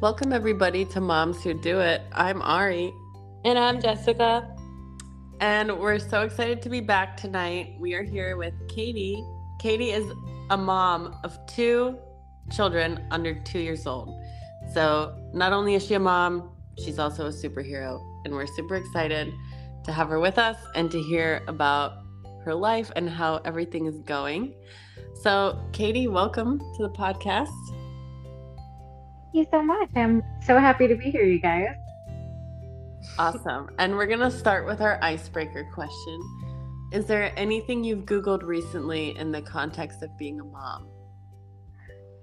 Welcome, everybody, to Moms Who Do It. I'm Ari. And I'm Jessica. And we're so excited to be back tonight. We are here with Cady. Cady is a mom of two children under two years old. So, not only is she a mom, she's also a superhero. And we're super excited to have her with us and to hear about her life and how everything is going. So, Cady, welcome to the podcast. You so much. I'm so happy to be here, you guys. Awesome. And we're going to start with our icebreaker question. Is there anything you've Googled recently in the context of being a mom?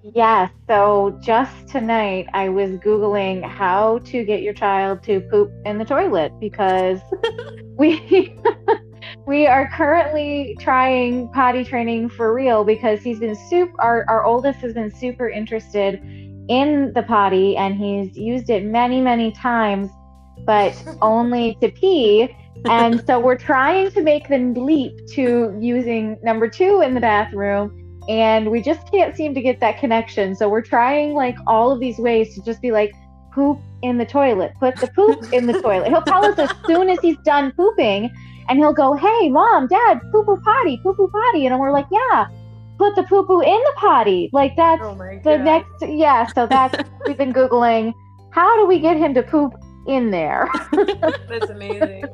Yes. So just tonight, I was Googling how to get your child to poop in the toilet because we. we are currently trying potty training for real because he's been super our, our oldest has been super interested in the potty and he's used it many many times but only to pee. And so we're trying to make the leap to using number two in the bathroom and we just can't seem to get that connection. So we're trying like all of these ways to just be like poop in the toilet. Put the poop in the toilet. He'll tell us as soon as he's done pooping and he'll go hey mom dad poo poo potty poo poo potty. And we're like yeah put the poo poo in the potty like that's Oh the next yeah so that's we've been googling how do we get him to poop in there That's amazing.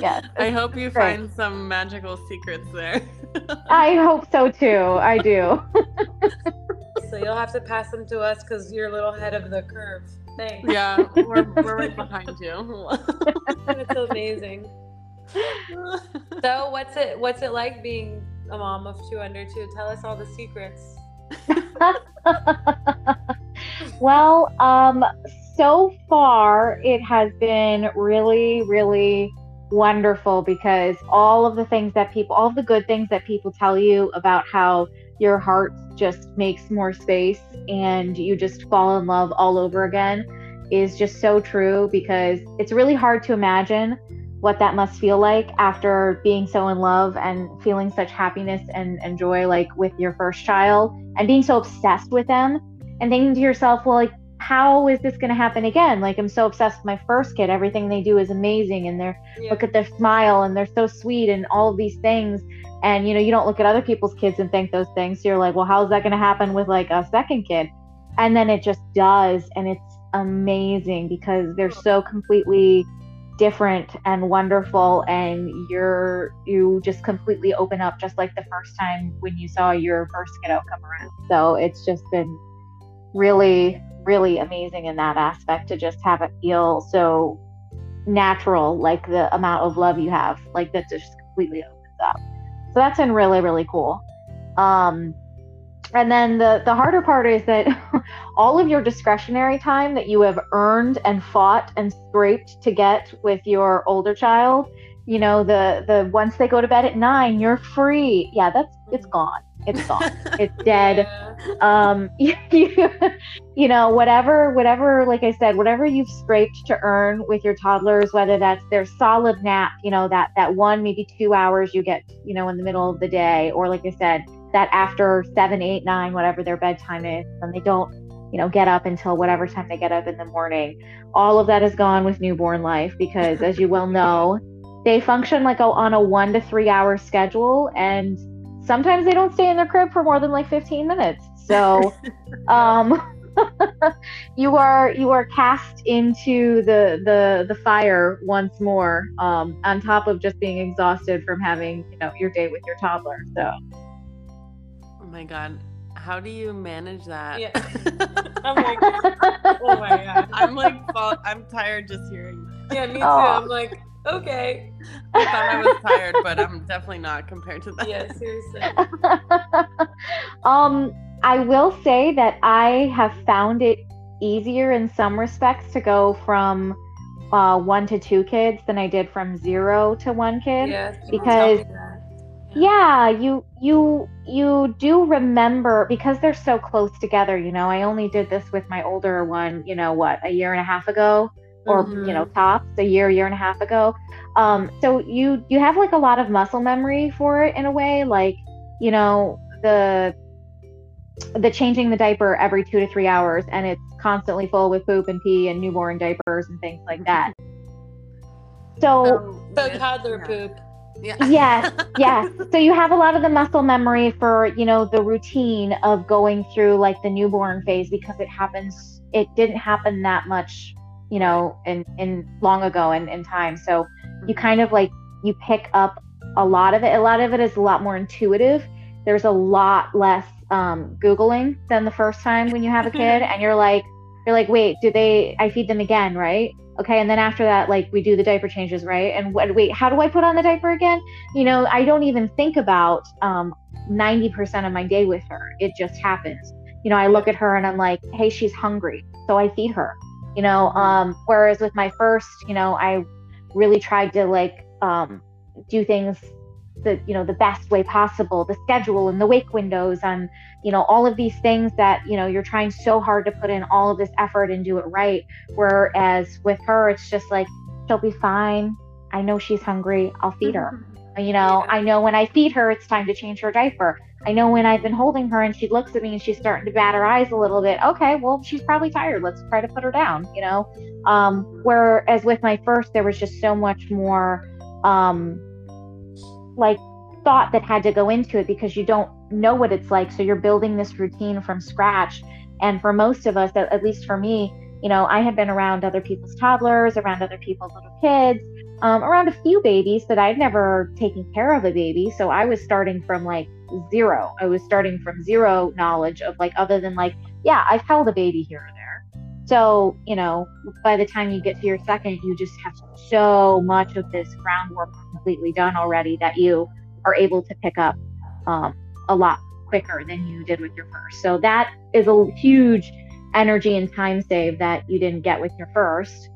yes I hope you Great. find some magical secrets there. i hope so too i do so you'll have to pass them to us because you're a little ahead of the curve. Thanks. yeah, we're, we're right behind you. That's amazing. So what's it what's it like being a mom of two under two? Tell us all the secrets. well, um, so far it has been really, really wonderful because all of the things that people, all the good things that people tell you about how your heart just makes more space and you just fall in love all over again is just so true because it's really hard to imagine what that must feel like after being so in love and feeling such happiness and, and joy like with your first child and being so obsessed with them and thinking to yourself, well, like, how is this going to happen again? Like, I'm so obsessed with my first kid. Everything they do is amazing, and they're Yeah. look at their smile, and they're so sweet, and all of these things. And you know, you don't look at other people's kids and think those things. So you're like, well, how's that going to happen with like a second kid? And then it just does, and it's amazing because they're so completely different and wonderful and you're you just completely open up just like the first time when you saw your first kiddo come around. So it's just been really really amazing in that aspect to just have it feel so natural like the amount of love you have like that just completely opens up. So that's been really really cool. Um and then the the harder part is that all of your discretionary time that you have earned and fought and scraped to get with your older child you know the the once they go to bed at nine you're free. Yeah that's it's gone. It's gone. It's dead. Um you, you know whatever whatever like i said whatever you've scraped to earn with your toddlers whether that's their solid nap you know that that one maybe two hours you get you know in the middle of the day or like i said that after seven eight nine whatever their bedtime is and they don't you know get up until whatever time they get up in the morning all of that is gone with newborn life because as you well know they function like a, on a one to three hour schedule and sometimes they don't stay in their crib for more than like 15 minutes. So um you are you are cast into the the the fire once more um on top of just being exhausted from having you know your day with your toddler. So my god, how do you manage that? Yeah. I'm like, oh my god. I'm like, fall- I'm tired just hearing that. Yeah, me too. Aw. I'm like, okay. I thought I was tired, but I'm definitely not compared to that. Yeah, seriously. um, I will say that I have found it easier in some respects to go from uh, one to two kids than I did from zero to one kid. Yeah, because- tell me that. Yeah, you you you do remember because they're so close together. You know, I only did this with my older one. You know what, a year and a half ago, or you know, mm-hmm. tops a year, year and a half ago. Um, so you you have like a lot of muscle memory for it in a way. Like you know the the changing the diaper every two to three hours, and it's constantly full with poop and pee and newborn diapers and things like that. Mm-hmm. So, um, So toddler poop. Yeah. yes, yes. So you have a lot of the muscle memory for, you know, the routine of going through like the newborn phase because it happens it didn't happen that much, you know, in in long ago in, in time. So you kind of like you pick up a lot of it. A lot of it is a lot more intuitive. There's a lot less um, googling than the first time when you have a kid, and you're like, you're like, wait, do they? I feed them again, right? Okay, and then after that, like we do the diaper changes, right? And what? Wait, how do I put on the diaper again? You know, I don't even think about um, 90% of my day with her. It just happens. You know, I look at her and I'm like, hey, she's hungry, so I feed her. You know, um, whereas with my first, you know, I really tried to like um, do things the you know the best way possible the schedule and the wake windows and you know all of these things that you know you're trying so hard to put in all of this effort and do it right. Whereas with her it's just like she'll be fine. I know she's hungry. I'll feed her. You know Yeah. i know when i feed her it's time to change her diaper. I know when i've been holding her and she looks at me and she's starting to bat her eyes a little bit okay well she's probably tired. Let's try to put her down you know? Um whereas with my first there was just so much more um like thought that had to go into it because you don't know what it's like. So you're building this routine from scratch. And for most of us at, least for me you know i had been around other people's toddlers around other people's little kids um, around a few babies but i'd never taken care of a baby. So i was starting from like zero. I was starting from zero knowledge of like other than like yeah i've held a baby here or there. So you know by the time you get to your second you just have so much of this groundwork completely done already that you are able to pick up um, a lot quicker than you did with your first. So that is a huge energy and time save that you didn't get with your first.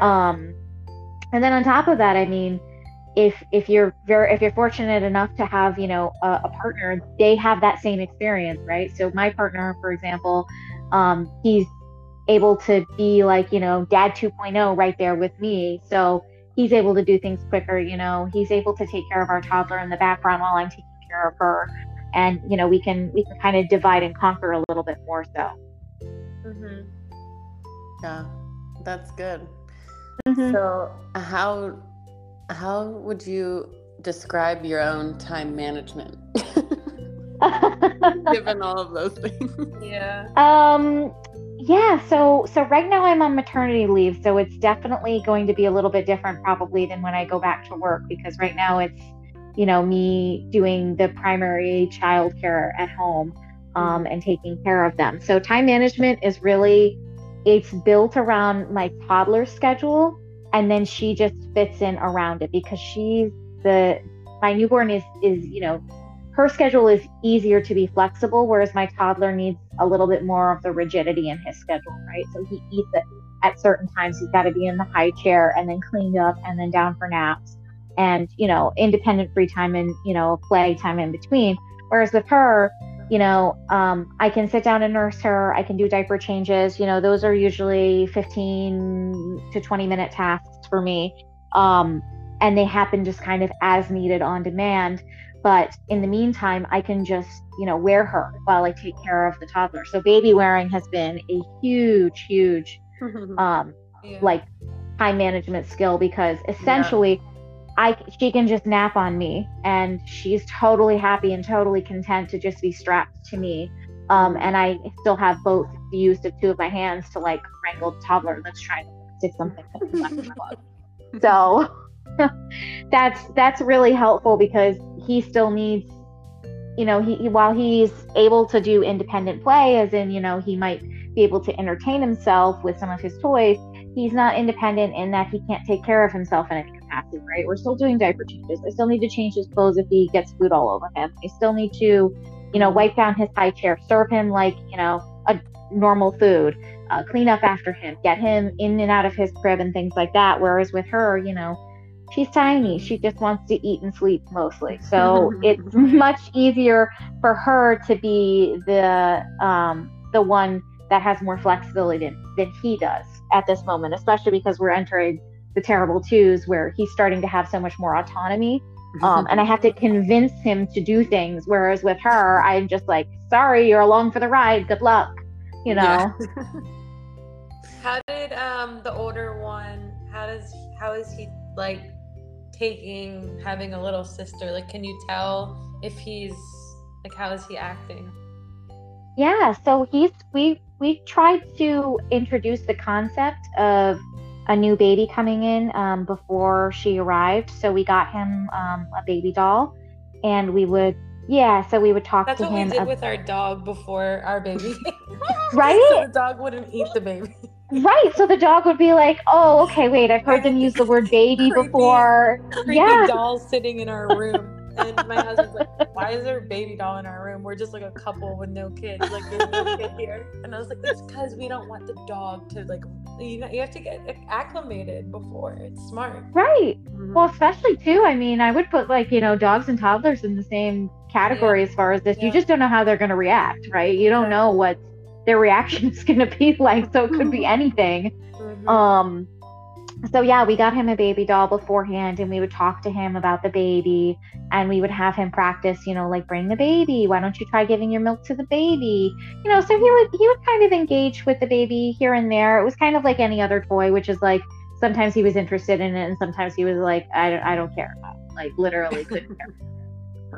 Um, and then on top of that, I mean, if if you're very if you're fortunate enough to have you know a, a partner, they have that same experience, right? So my partner, for example, um, he's able to be like you know dad 2.0 right there with me. So he's able to do things quicker. You know, he's able to take care of our toddler in the background while I'm taking care of her, and you know we can we can kind of divide and conquer a little bit more so. Mhm. Yeah. That's good. Mm-hmm. So how how would you describe your own time management? Given all of those things. Yeah. Um, yeah. So so right now I'm on maternity leave, so it's definitely going to be a little bit different probably than when I go back to work because right now it's you know me doing the primary child care at home um, and taking care of them. So time management is really it's built around my toddler schedule, and then she just fits in around it because she's the my newborn is is you know her schedule is easier to be flexible, whereas my toddler needs a little bit more of the rigidity in his schedule, right? So he eats it at certain times. He's got to be in the high chair and then cleaned up and then down for naps and, you know, independent free time and, you know, play time in between. Whereas with her, you know, um, I can sit down and nurse her. I can do diaper changes. You know, those are usually 15 to 20 minute tasks for me. Um, and they happen just kind of as needed on demand but in the meantime i can just you know wear her while i take care of the toddler so baby wearing has been a huge huge um Yeah. like time management skill because essentially i she can just nap on me and she's totally happy and totally content to just be strapped to me um and i still have both the use of two of my hands to like wrangle the toddler that's trying to stick something in my mouth. so that's that's really helpful because he still needs you know he while he's able to do independent play as in you know he might be able to entertain himself with some of his toys he's not independent in that he can't take care of himself in any capacity right? We're still doing diaper changes. I still need to change his clothes if he gets food all over him. I still need to you know wipe down his high chair serve him like you know a normal food uh, clean up after him get him in and out of his crib and things like that. Whereas with her you know she's tiny. She just wants to eat and sleep mostly. So it's much easier for her to be the um, the one that has more flexibility than, than he does at this moment, especially because we're entering the terrible twos where he's starting to have so much more autonomy um, and I have to convince him to do things. Whereas with her, I'm just like, sorry, you're along for the ride. Good luck, you know. Yeah. How did um the older one? How does how is he like taking having a little sister? Like, can you tell if he's like how is he acting? Yeah, so he's we we tried to introduce the concept of a new baby coming in um, before she arrived. So we got him um, a baby doll, and we would yeah. So we would talk That's to him. That's what we did ab- with our dog before our baby. Right? so the dog wouldn't eat the baby. Right. So the dog would be like, "Oh, okay, wait. I've heard them use the word baby Creepy. before." Creepy Yeah. doll sitting in our room. And my husband's like, why is there a baby doll in our room? We're just like a couple with no kids. Like, there's no kid here. And I was like, it's because we don't want the dog to, like, you know, you have to get acclimated before. It's smart. Right. Mhm. Well, especially too. I mean, I would put like you know dogs and toddlers in the same category as far as this. You just don't know how they're going to react, right? You don't know what their reaction is going to be like, so it could be anything. Mhm. Um. So yeah, we got him a baby doll beforehand, and we would talk to him about the baby, and we would have him practice. You know, like bring the baby. Why don't you try giving your milk to the baby? You know, so he would he would kind of engage with the baby here and there. It was kind of like any other toy, which is like sometimes he was interested in it, and sometimes he was like, I don't, I don't care. Like literally couldn't care.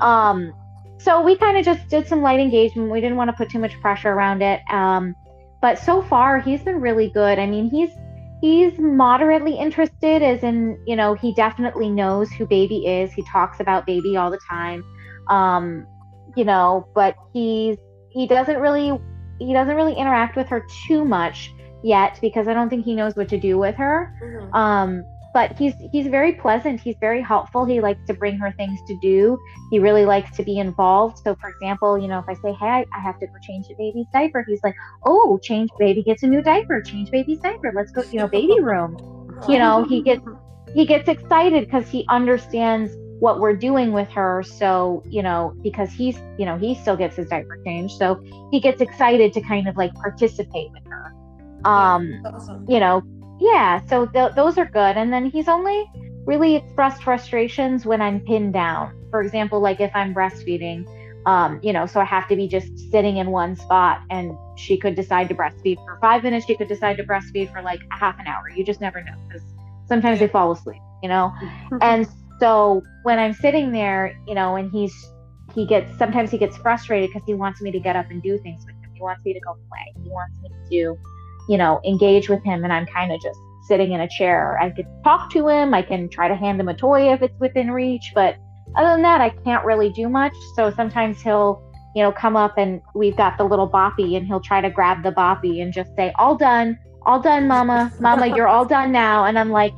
Um, so we kind of just did some light engagement. We didn't want to put too much pressure around it. Um, but so far he's been really good. I mean, he's he's moderately interested, as in you know he definitely knows who baby is. He talks about baby all the time. Um, you know, but he's he doesn't really he doesn't really interact with her too much yet because I don't think he knows what to do with her. Mhm. Um, but he's he's very pleasant. He's very helpful. He likes to bring her things to do. He really likes to be involved. So, for example, you know, if I say, "Hey, I, I have to go change the baby's diaper," he's like, "Oh, change baby gets a new diaper. Change baby's diaper. Let's go, you know, baby room." You know, he gets he gets excited because he understands what we're doing with her. So, you know, because he's you know he still gets his diaper changed, so he gets excited to kind of like participate with her. Um, awesome. you know, yeah, so th- those are good. And then he's only really expressed frustrations when I'm pinned down. For example, like if I'm breastfeeding, um, you know, so I have to be just sitting in one spot and she could decide to breastfeed for five minutes. She could decide to breastfeed for like a half an hour. You just never know because sometimes they fall asleep, you know? and so when I'm sitting there, you know, and he's, he gets, sometimes he gets frustrated because he wants me to get up and do things with him. He wants me to go play. He wants me to, you know, engage with him. And I'm kind of just sitting in a chair. I could talk to him. I can try to hand him a toy if it's within reach. But other than that, I can't really do much. So sometimes he'll, you know, come up and we've got the little boppy and he'll try to grab the boppy and just say, all done, all done, mama, mama, you're all done now. And I'm like,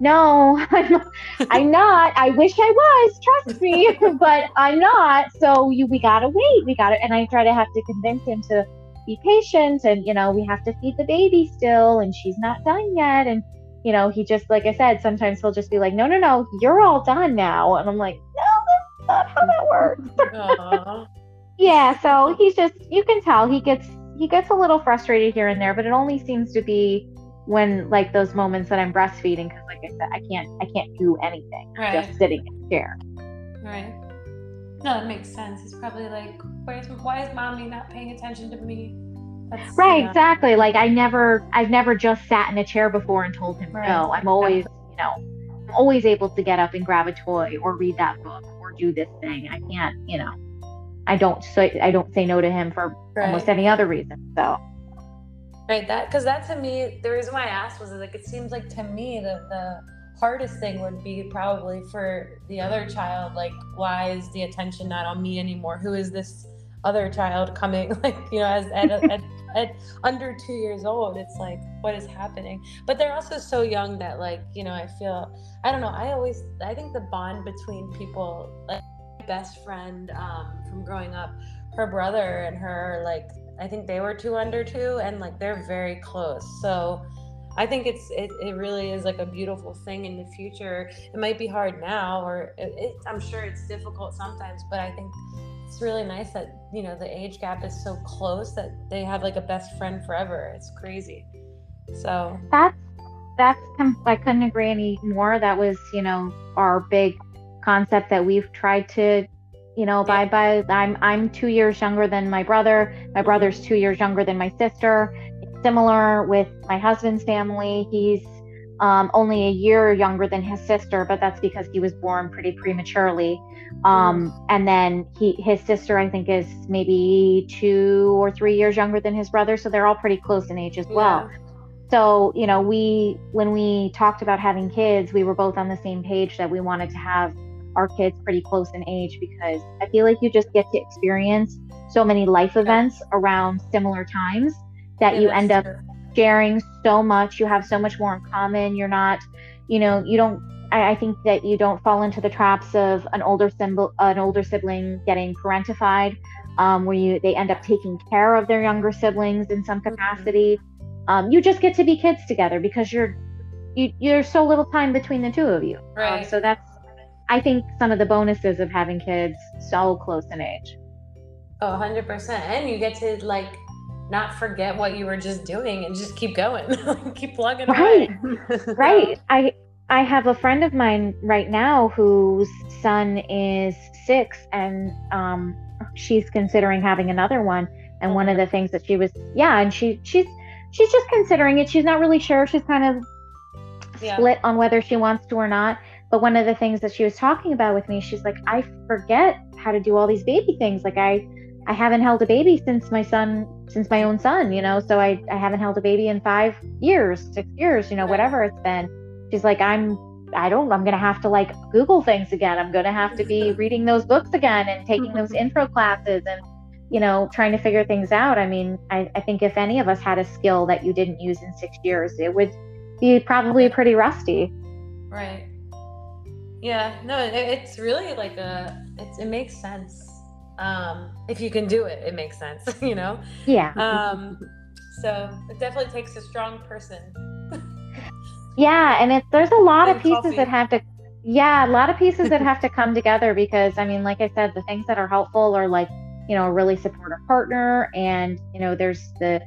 no, I'm, I'm not. I wish I was, trust me, but I'm not. So you, we gotta wait. We gotta, and I try to have to convince him to be patient, and you know, we have to feed the baby still, and she's not done yet, and you know, he just, like I said, sometimes he'll just be like, no, no, no, you're all done now, and I'm like, no, that's not how that works. Yeah, so he's just you can tell he gets he gets a little frustrated here and there, but it only seems to be when like those moments that I'm breastfeeding because like I said, I can't I can't do anything. Right. just sitting in a chair. Right. No, that makes sense. He's probably like, where's why is mommy not paying attention to me? That's, Right, exactly. Like I never I've never just sat in a chair before and told him Right. no. I'm always, you know, I'm always able to get up and grab a toy or read that book or do this thing. I can't, you know. I don't say I don't say no to him for Right. almost any other reason. So Right, that because that to me, the reason why I asked was like it seems like to me that the hardest thing would be probably for the other child. Like, why is the attention not on me anymore? Who is this other child coming? Like, you know, as at, at, at under two years old, it's like what is happening? But they're also so young that like you know I feel I don't know. I always I think the bond between people like best friend um, from growing up, her brother and her like I think they were two under two, and like they're very close. So I think it's it, it really is like a beautiful thing in the future. It might be hard now, or it, it, I'm sure it's difficult sometimes, but I think it's really nice that you know the age gap is so close that they have like a best friend forever. It's crazy. So that's that's I couldn't agree any more. That was you know our big concept that we've tried to you know abide by i'm i'm two years younger than my brother my brother's mm-hmm. two years younger than my sister similar with my husband's family. He's um, only a year younger than his sister but that's because he was born pretty prematurely. Um, and then he his sister i think is maybe two or three years younger than his brother so they're all pretty close in age as well. Yeah. so you know we when we talked about having kids we were both on the same page that we wanted to have our kids pretty close in age because i feel like you just get to experience so many life events around similar times that Yeah, you end up true. sharing so much you have so much more in common you're not you know you don't I, I think that you don't fall into the traps of an older symbol an older sibling getting parentified um, where you they end up taking care of their younger siblings in some capacity um, you just get to be kids together because you're you, you're so little time between the two of you Um, Right. so that's i think some of the bonuses of having kids so close in age Oh, 100%. And you get to like not forget what you were just doing and just keep going. keep plugging Right. away. right i i have a friend of mine right now whose son is six and um she's considering having another one and one of the things that she was yeah and she she's she's just considering it she's not really sure she's kind of Yeah. split on whether she wants to or not but one of the things that she was talking about with me she's like i forget how to do all these baby things like i i haven't held a baby since my son since my own son you know so i i haven't held a baby in five years six years you know whatever it's been she's like i'm i don't i'm gonna have to like google things again i'm gonna have to be reading those books again and taking those mm-hmm. intro classes and you know trying to figure things out i mean I, I think if any of us had a skill that you didn't use in six years it would be probably pretty rusty Right. Yeah. No, it, it's really like a. It's, it makes sense. Um, if you can do it, it makes sense. You know. yeah Um, so it definitely takes a strong person. Yeah, and it's there's a lot of pieces coffee. that have to yeah, a lot of pieces that have to come together because I mean, like I said, the things that are helpful are like, you know, a really supportive partner and, you know, there's the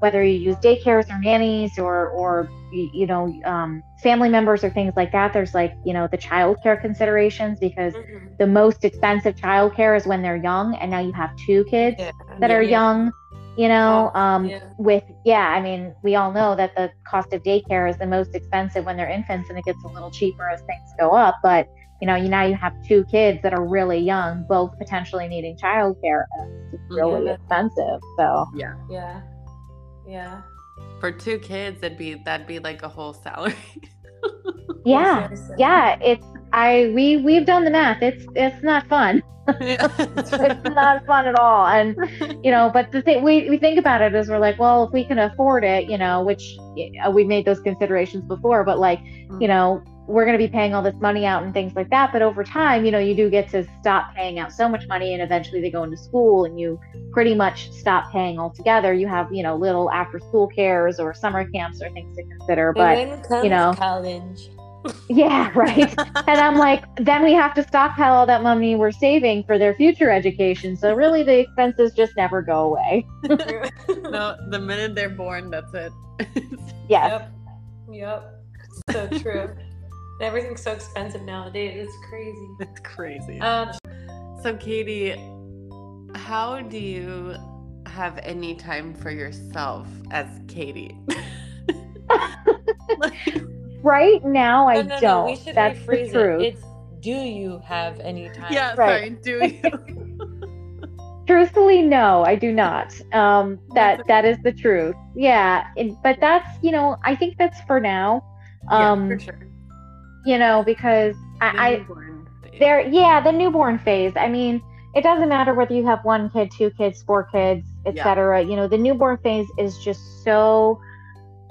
whether you use daycares or nannies or or you know, um, family members or things like that, there's like, you know, the childcare considerations because the most expensive childcare is when they're young and now you have two kids Yeah. that are Yeah. young, you know, Oh, um yeah. with yeah i mean we all know that the cost of daycare is the most expensive when they're infants and it gets a little cheaper as things go up but you know you now you have two kids that are really young both potentially needing childcare and it's really Yeah. expensive so yeah. Yeah. Yeah. For two kids, that'd be that'd be like a whole salary. yeah yeah it's i we we've done the math. It's it's not fun. It's not fun at all. And you know but the thing we, we think about it is we're like well if we can afford it you know which uh, we made those considerations before but like you know we're going to be paying all this money out and things like that but over time you know you do get to stop paying out so much money and eventually they go into school and you pretty much stop paying altogether you have you know little after school cares or summer camps or things to consider but and then comes you know. college. yeah right and i'm like then we have to stockpile all that money we're saving for their future education so really the expenses just never go away no, the minute they're born, that's it. yes Yep. Yep. So true. Everything's so expensive nowadays. It's crazy. it's crazy. Um, So, Cady, how do you have any time for yourself as Cady? Right now i no, no, don't no. We should that's the truth it. It's do you have any time? yeah, Right. sorry. Do you? truthfully no i do not um that that is the truth yeah and, but that's you know i think that's for now um yeah, for sure. You know because The i, I there yeah the newborn phase. I mean it doesn't matter whether you have one kid two kids four kids Yeah. etc you know the newborn phase is just so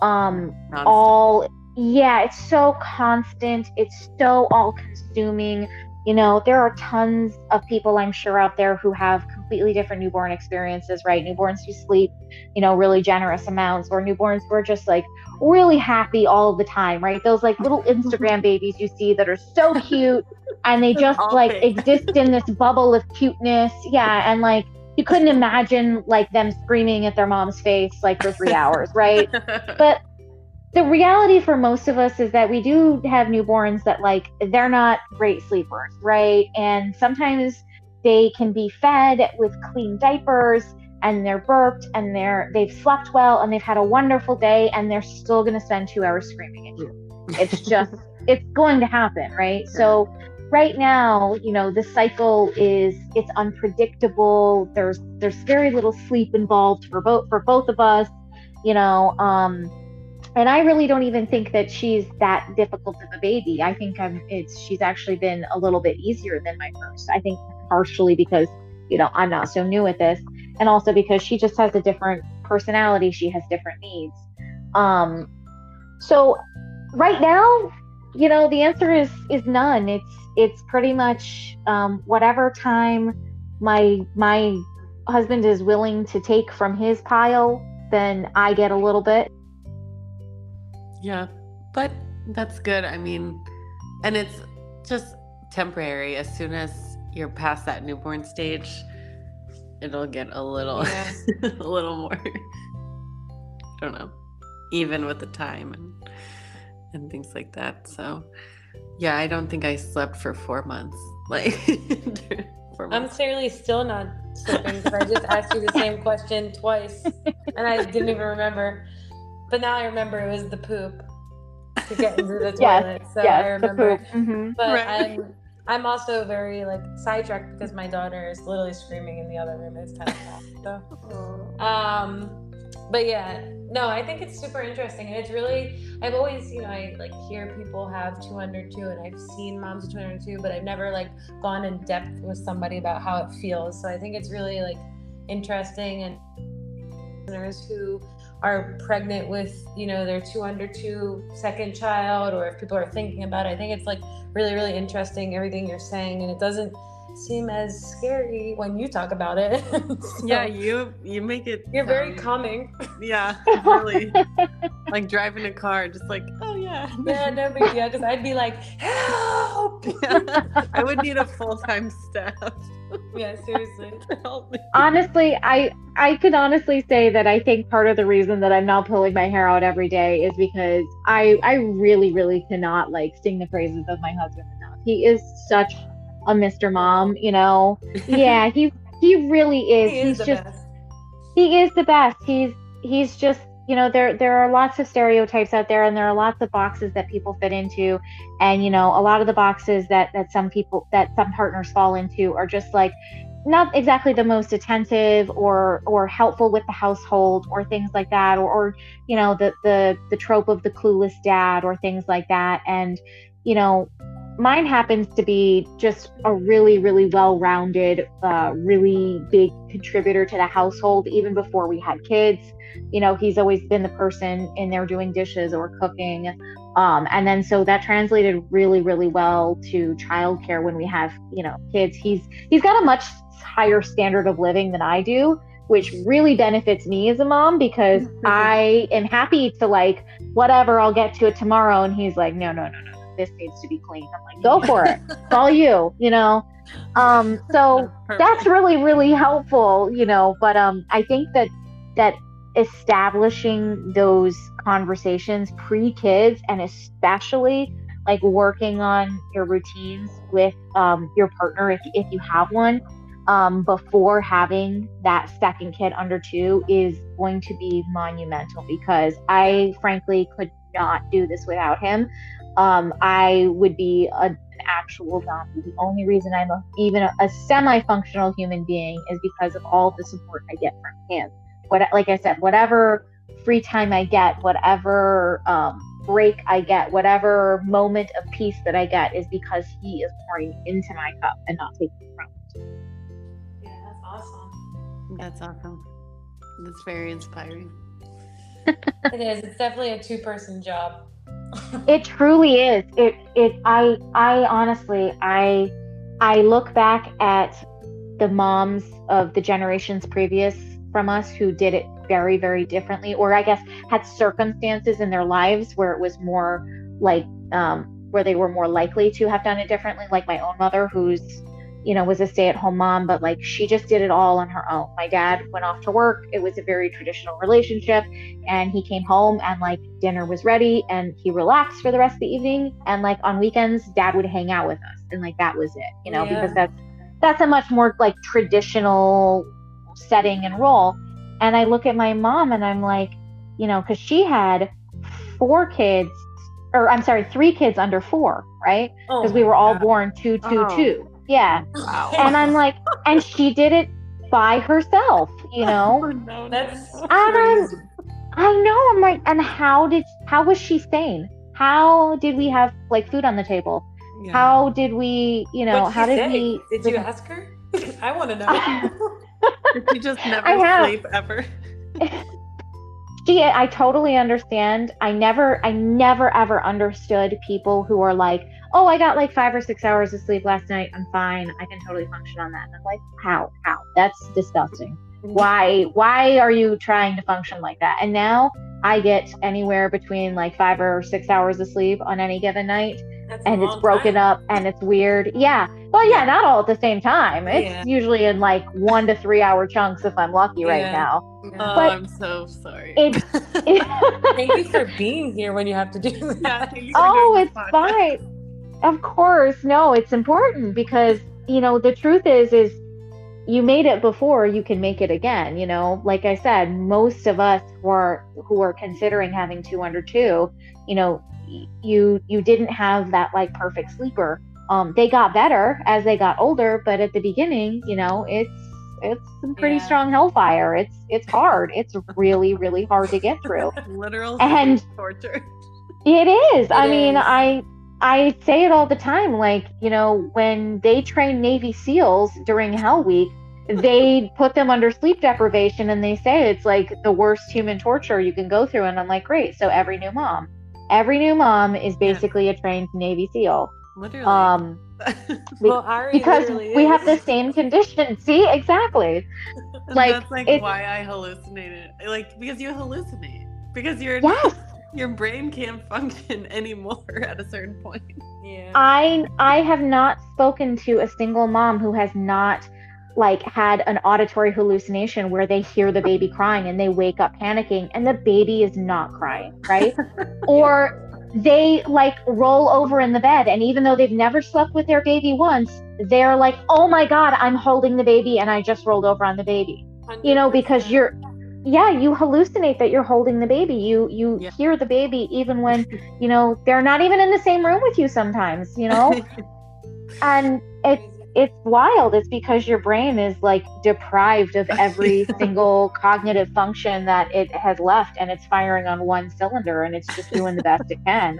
um Nonstop. all yeah it's so constant. It's so all consuming you know there are tons of people i'm sure out there who have completely different newborn experiences right? Newborns who sleep you know really generous amounts or newborns who are just like really happy all the time right? Those like little instagram babies you see that are so cute and they just like exist in this bubble of cuteness. Yeah and like you couldn't imagine like them screaming at their mom's face like for three hours right? But the reality for most of us is that we do have newborns that like they're not great sleepers, right? And sometimes they can be fed with clean diapers and they're burped and they're they've slept well and they've had a wonderful day and they're still going to spend 2 hours screaming at you. It's just it's going to happen, right? So right now, you know, the cycle is it's unpredictable. There's there's very little sleep involved for both for both of us, you know, um and I really don't even think that she's that difficult of a baby. I think I'm, it's she's actually been a little bit easier than my first. I think partially because you know I'm not so new at this, and also because she just has a different personality. She has different needs. Um, so right now, you know, the answer is is none. It's it's pretty much um, whatever time my my husband is willing to take from his pile, then I get a little bit yeah, but that's good. I mean, and it's just temporary. As soon as you're past that newborn stage, it'll get a little, yeah. a little more. I don't know, even with the time and and things like that. So, yeah, I don't think I slept for four months. Like, four months. I'm clearly still not sleeping because I just asked you the same question twice, and I didn't even remember. But now I remember it was the poop to get into the toilet. yes, so yes, I remember. Mm-hmm. But right. I'm I'm also very like sidetracked because my daughter is literally screaming in the other room. It's ten o'clock. So um but yeah, no, I think it's super interesting. And it's really I've always, you know, I like hear people have 202, and I've seen moms with two under two, but I've never like gone in depth with somebody about how it feels. So I think it's really like interesting and listeners who are pregnant with you know their two under two second child or if people are thinking about it i think it's like really really interesting everything you're saying and it doesn't seem as scary when you talk about it so yeah you you make it you're um, very calming yeah really like driving a car just like oh yeah yeah no big deal because i'd be like help yeah, i would need a full-time staff yeah, seriously. help! honestly, I I could honestly say that I think part of the reason that I'm not pulling my hair out every day is because I I really really cannot like sing the praises of my husband enough. He is such a Mr. Mom, you know. Yeah, he he really is. He is he's just best. he is the best. He's he's just you know there there are lots of stereotypes out there and there are lots of boxes that people fit into and you know a lot of the boxes that that some people that some partners fall into are just like not exactly the most attentive or or helpful with the household or things like that or, or you know the the the trope of the clueless dad or things like that and you know mine happens to be just a really really well-rounded uh, really big contributor to the household even before we had kids. You know he's always been the person in there doing dishes or cooking. Um, and then so that translated really really well to childcare when we have you know kids. He's he's got a much higher standard of living than i do which really benefits me as a mom because i am happy to like whatever i'll get to it tomorrow. And he's like no no no no this needs to be clean i'm like go for it. It's all you you know? Um so that's really really helpful you know but um i think that that establishing those conversations pre kids and especially like working on your routines with um, your partner if, if you have one um, before having that second kid under two is going to be monumental because I frankly could not do this without him. Um, I would be a, an actual zombie. The only reason I'm a, even a, a semi functional human being is because of all the support I get from him what like I said, whatever free time I get, whatever um, break I get, whatever moment of peace that I get is because he is pouring into my cup and not taking from it. Yeah, that's awesome. That's awesome. That's very inspiring. it is. It's definitely a two-person job. It truly is. It it I I honestly I I look back at the moms of the generations previous from us who did it very, very differently, or I guess had circumstances in their lives where it was more like, um, where they were more likely to have done it differently, like my own mother, who's you know, was a stay at home mom, but like she just did it all on her own. My dad went off to work. It was a very traditional relationship. And he came home and like dinner was ready and he relaxed for the rest of the evening. And like on weekends, dad would hang out with us. And like that was it, you know, Yeah. because that's that's a much more like traditional setting and role. And I look at my mom and I'm like, you know, because she had four kids, or I'm sorry, three kids under four, right? Oh Because we were all God. born two, two, Oh. two. Yeah. Wow. And I'm like, and she did it by herself, you know? Oh, no, That's no. And I know. I'm like, and how did, how was she sane? How did we have like food on the table? Yeah. How did we, you know, how did say? we? Did you ask her? I want to know. Did you just never I have. sleep ever? she i totally understand i never i never ever understood people who are like oh i got like five or six hours of sleep last night. I'm fine. I can totally function on that. And i'm like how? How? That's disgusting. Mm-hmm. Why? Why are you trying to function like that? And now i get anywhere between like five or six hours of sleep on any given night That's and it's broken time. up and it's weird. Yeah. Well yeah not all at the same time. It's Yeah. usually in like one to three hour chunks if i'm lucky right now. Oh, But I'm so sorry. it's Thank you for being here when you have to do that. yeah, thank you for oh, it's fine. Of course, no, it's important because you know the truth is is you made it before, you can make it again. You know, like I said, most of us who are who are considering having two under two, you know, you you didn't have that like perfect sleeper. Um, they got better as they got older, but at the beginning, you know, it's it's some pretty Yeah. strong hellfire. It's it's hard. It's really really hard to get through. Literal And- torture. It is. I It mean. I I say it all the time. Like, you know, when they train Navy SEALs during Hell Week, they put them under sleep deprivation and they say it's like the worst human torture you can go through. And I'm like, great. So every new mom, every new mom is Yeah. basically a trained Navy SEAL. Literally. Um, Well, Ari because literally we have the same condition. See, exactly. Like, that's like why I hallucinated. Like because you hallucinate. Because your Yes. Your brain can't function anymore at a certain point. Yeah. I I have not spoken to a single mom who has not like had an auditory hallucination where they hear the baby crying and they wake up panicking and the baby is not crying, right? or they like roll over in the bed and even though they've never slept with their baby once, they're like, "Oh my god, I'm holding the baby and I just rolled over on the baby." You know, because you're yeah, you hallucinate that you're holding the baby. You you Yeah. hear the baby even when, you know, they're not even in the same room with you sometimes, you know? and it's it's wild. It's because your brain is like deprived of every single cognitive function that it has left and it's firing on one cylinder and it's just doing the best it can.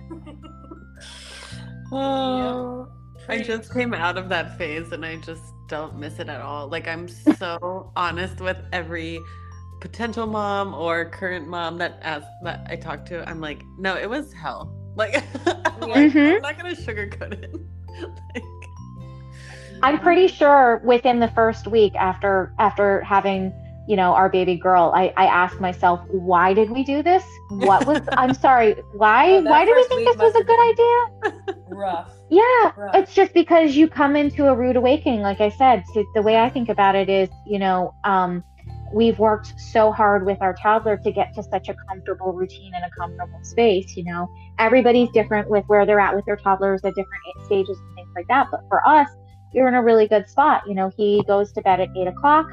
Oh, I just came out of that phase and I just don't miss it at all. Like I'm so honest with every potential mom or current mom that asks that I talk to. I'm like, no, it was hell. Like, I'm, like. I'm not gonna sugarcoat it. like, I'm pretty sure within the first week after after having you know our baby girl I, I asked myself why did we do this what was i'm sorry why Oh, why did we think this was a good idea rough. yeah Right. it's just because you come into a rude awakening like i said so the way i think about it is you know um we've worked so hard with our toddler to get to such a comfortable routine and a comfortable space you know everybody's different with where they're at with their toddlers at different stages and things like that but for us we're in a really good spot you know he goes to bed at eight o'clock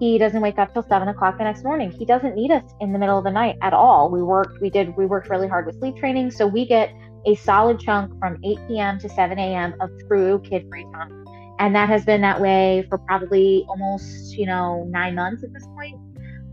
he doesn't wake up till seven o'clock the next morning he doesn't need us in the middle of the night at all we worked we did we worked really hard with sleep training so we get a solid chunk from 8 p.m. to 7 a.m. of true kid free time. And that has been that way for probably almost, you know, nine months at this point,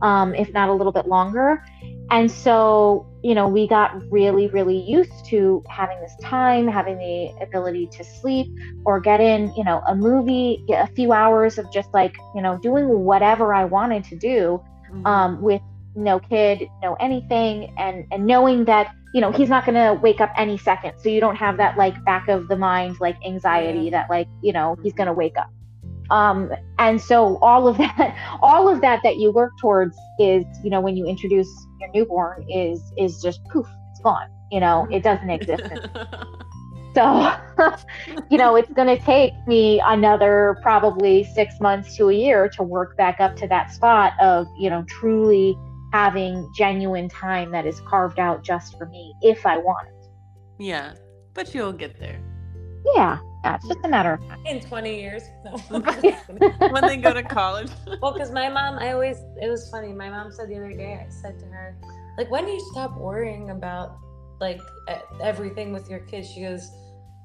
um, if not a little bit longer. And so, you know, we got really, really used to having this time, having the ability to sleep or get in, you know, a movie, get a few hours of just like, you know, doing whatever I wanted to do mhm. um, with no kid, no anything, and and knowing that you know he's not going to wake up any second, so you don't have that like back of the mind like anxiety that like you know he's going to wake up. Um, and so all of that, all of that that you work towards is you know when you introduce your newborn is is just poof, it's gone. You know, it doesn't exist. So, you know, it's going to take me another probably six months to a year to work back up to that spot of, you know, truly having genuine time that is carved out just for me if I want it. Yeah, but you'll get there. Yeah, that's just a matter of time. In 20 years. No. when they go to college. well, because my mom, I always, it was funny. My mom said the other day, I said to her, like, when do you stop worrying about like everything with your kids? She goes,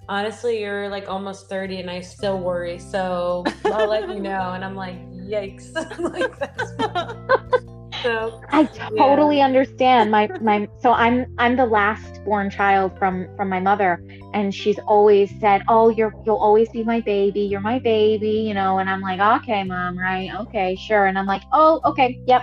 honestly, you're like almost 30 and I still worry. So I'll let you know. And I'm like, yikes. like, that's so I totally yeah. understand. My my so I'm I'm the last born child from from my mother and she's always said, "Oh, you're you'll always be my baby. You're my baby," you know, and I'm like, "Okay, mom, right? Okay, sure." And I'm like, "Oh, okay. Yep.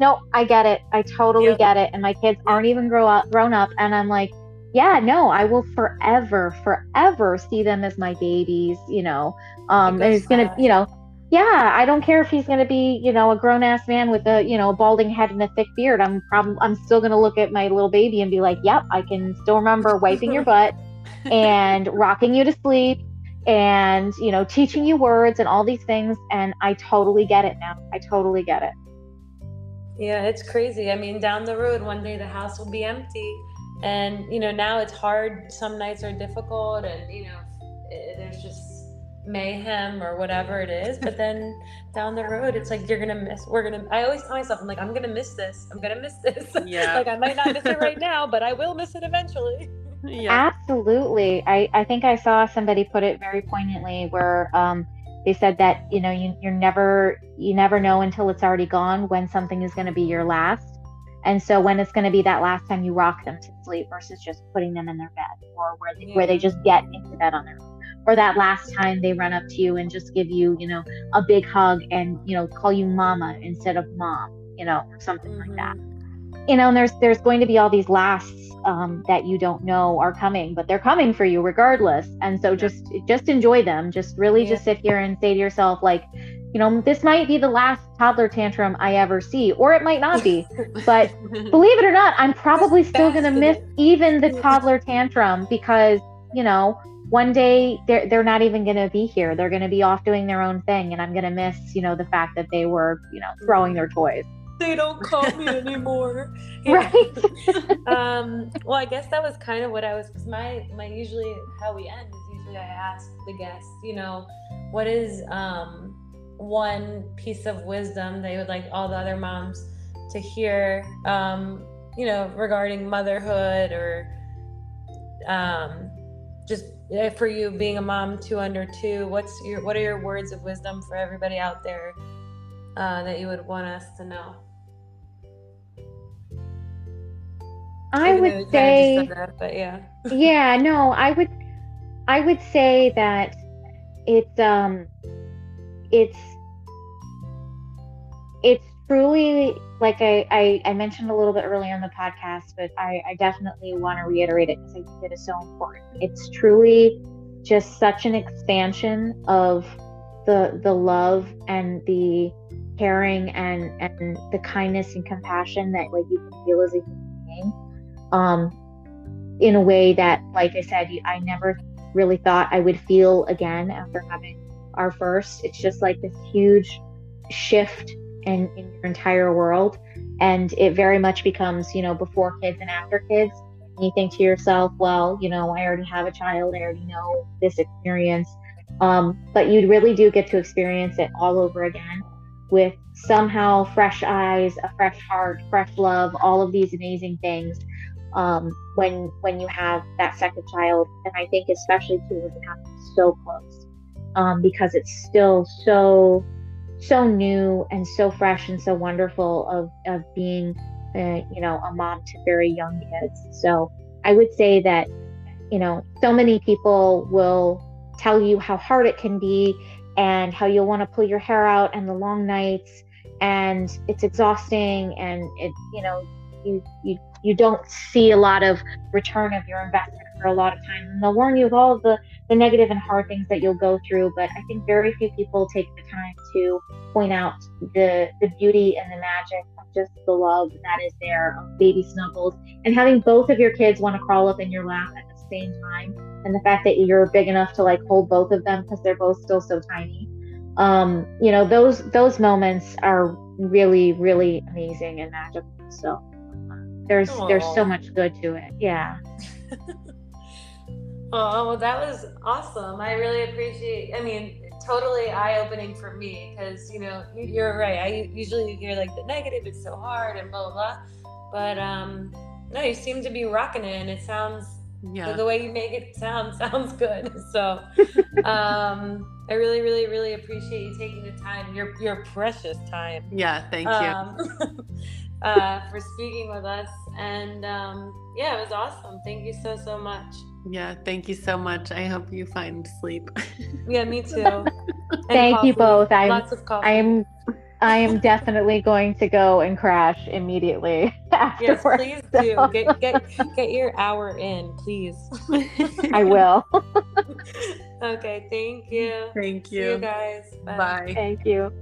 No, I get it. I totally yep. get it." And my kids aren't even grow up grown up and I'm like, yeah, no, I will forever, forever see them as my babies, you know. Um, and it's gonna, you know, yeah, I don't care if he's going to be, you know, a grown ass man with a, you know, a balding head and a thick beard. I'm probably, I'm still going to look at my little baby and be like, yep, I can still remember wiping your butt and rocking you to sleep and, you know, teaching you words and all these things. And I totally get it now. I totally get it. Yeah, it's crazy. I mean, down the road, one day the house will be empty. And, you know, now it's hard. Some nights are difficult and, you know, it, there's just, mayhem or whatever it is but then down the road it's like you're gonna miss we're gonna i always tell myself i'm like i'm gonna miss this i'm gonna miss this. Yeah. Like i might not miss it right now but i will miss it eventually. Yeah. Absolutely. I i think i saw somebody put it very poignantly where um they said that you know you, you're never you never know until it's already gone when something is going to be your last. And so when it's going to be that last time you rock them to sleep versus just putting them in their bed or where they, yeah. where they just get into bed on their own or that last time they run up to you and just give you, you know, a big hug and, you know, call you mama instead of mom, you know, or something mm-hmm. like that. Mm-hmm. You know, and there's there's going to be all these lasts um, that you don't know are coming, but they're coming for you regardless. And so just just enjoy them. Just really yeah. just sit here and say to yourself, like, you know, this might be the last toddler tantrum I ever see, or it might not be. but believe it or not, I'm probably still going to miss even the toddler tantrum because, you know, one day they're they're not even going to be here. They're going to be off doing their own thing, and I'm going to miss, you know, the fact that they were, you know, throwing their toys. They don't call me anymore. right. um. Well, I guess that was kind of what I was. Cause my my usually how we end is usually I ask the guests, you know, what is um one piece of wisdom they would like all the other moms to hear, um, you know, regarding motherhood or um just for you being a mom two under two what's your what are your words of wisdom for everybody out there uh, that you would want us to know? I Even would say that, but yeah. Yeah no i would i would say that it's um it's it's truly like I, I, I, mentioned a little bit earlier in the podcast, but I, I definitely want to reiterate it because I think it is so important. It's truly just such an expansion of the the love and the caring and and the kindness and compassion that like you can feel as a human being. Um, in a way that, like I said, I never really thought I would feel again after having our first. It's just like this huge shift in, in your entire world. And it very much becomes, you know, before kids and after kids. And you think to yourself, well, you know, I already have a child, I already know this experience. Um, but you really do get to experience it all over again with somehow fresh eyes, a fresh heart, fresh love, all of these amazing things um, when when you have that second child. And I think especially too when it happens so close um, because it's still so so new and so fresh and so wonderful of, of being uh, you know a mom to very young kids. So i would say that you know so many people will tell you how hard it can be and how you'll want to pull your hair out and the long nights and it's exhausting and it you know you you you don't see a lot of return of your investment for a lot of time and they'll warn you of all of the the negative and hard things that you'll go through but i think very few people take the time to point out the the beauty and the magic of just the love that is there of baby snuggles and having both of your kids want to crawl up in your lap at the same time and the fact that you're big enough to like hold both of them because they're both still so tiny. Um, you know, those those moments are really, really amazing and magical. So there's there's so much good to it. Yeah. Oh, well, that was awesome. I really appreciate. I mean, totally eye-opening for me because you know you- you're right. I usually hear like the negative, it's so hard and blah blah blah. But um, no, you seem to be rocking it, and it sounds Yeah. the way you make it sound sounds good. So, um, I really, really, really appreciate you taking the time, your your precious time, Yeah. Thank you. um, uh, for speaking with us. And um, yeah, it was awesome. Thank you so so much. Yeah. Thank you so much. I hope you find sleep. Yeah, me too. And Thank you both. I'm Lots of coffee. I am I am definitely going to go and crash immediately Yes, afterwards. please so do. Get get get your hour in, please. I will. okay, thank you. Thank See you you. guys. Bye. Thank you.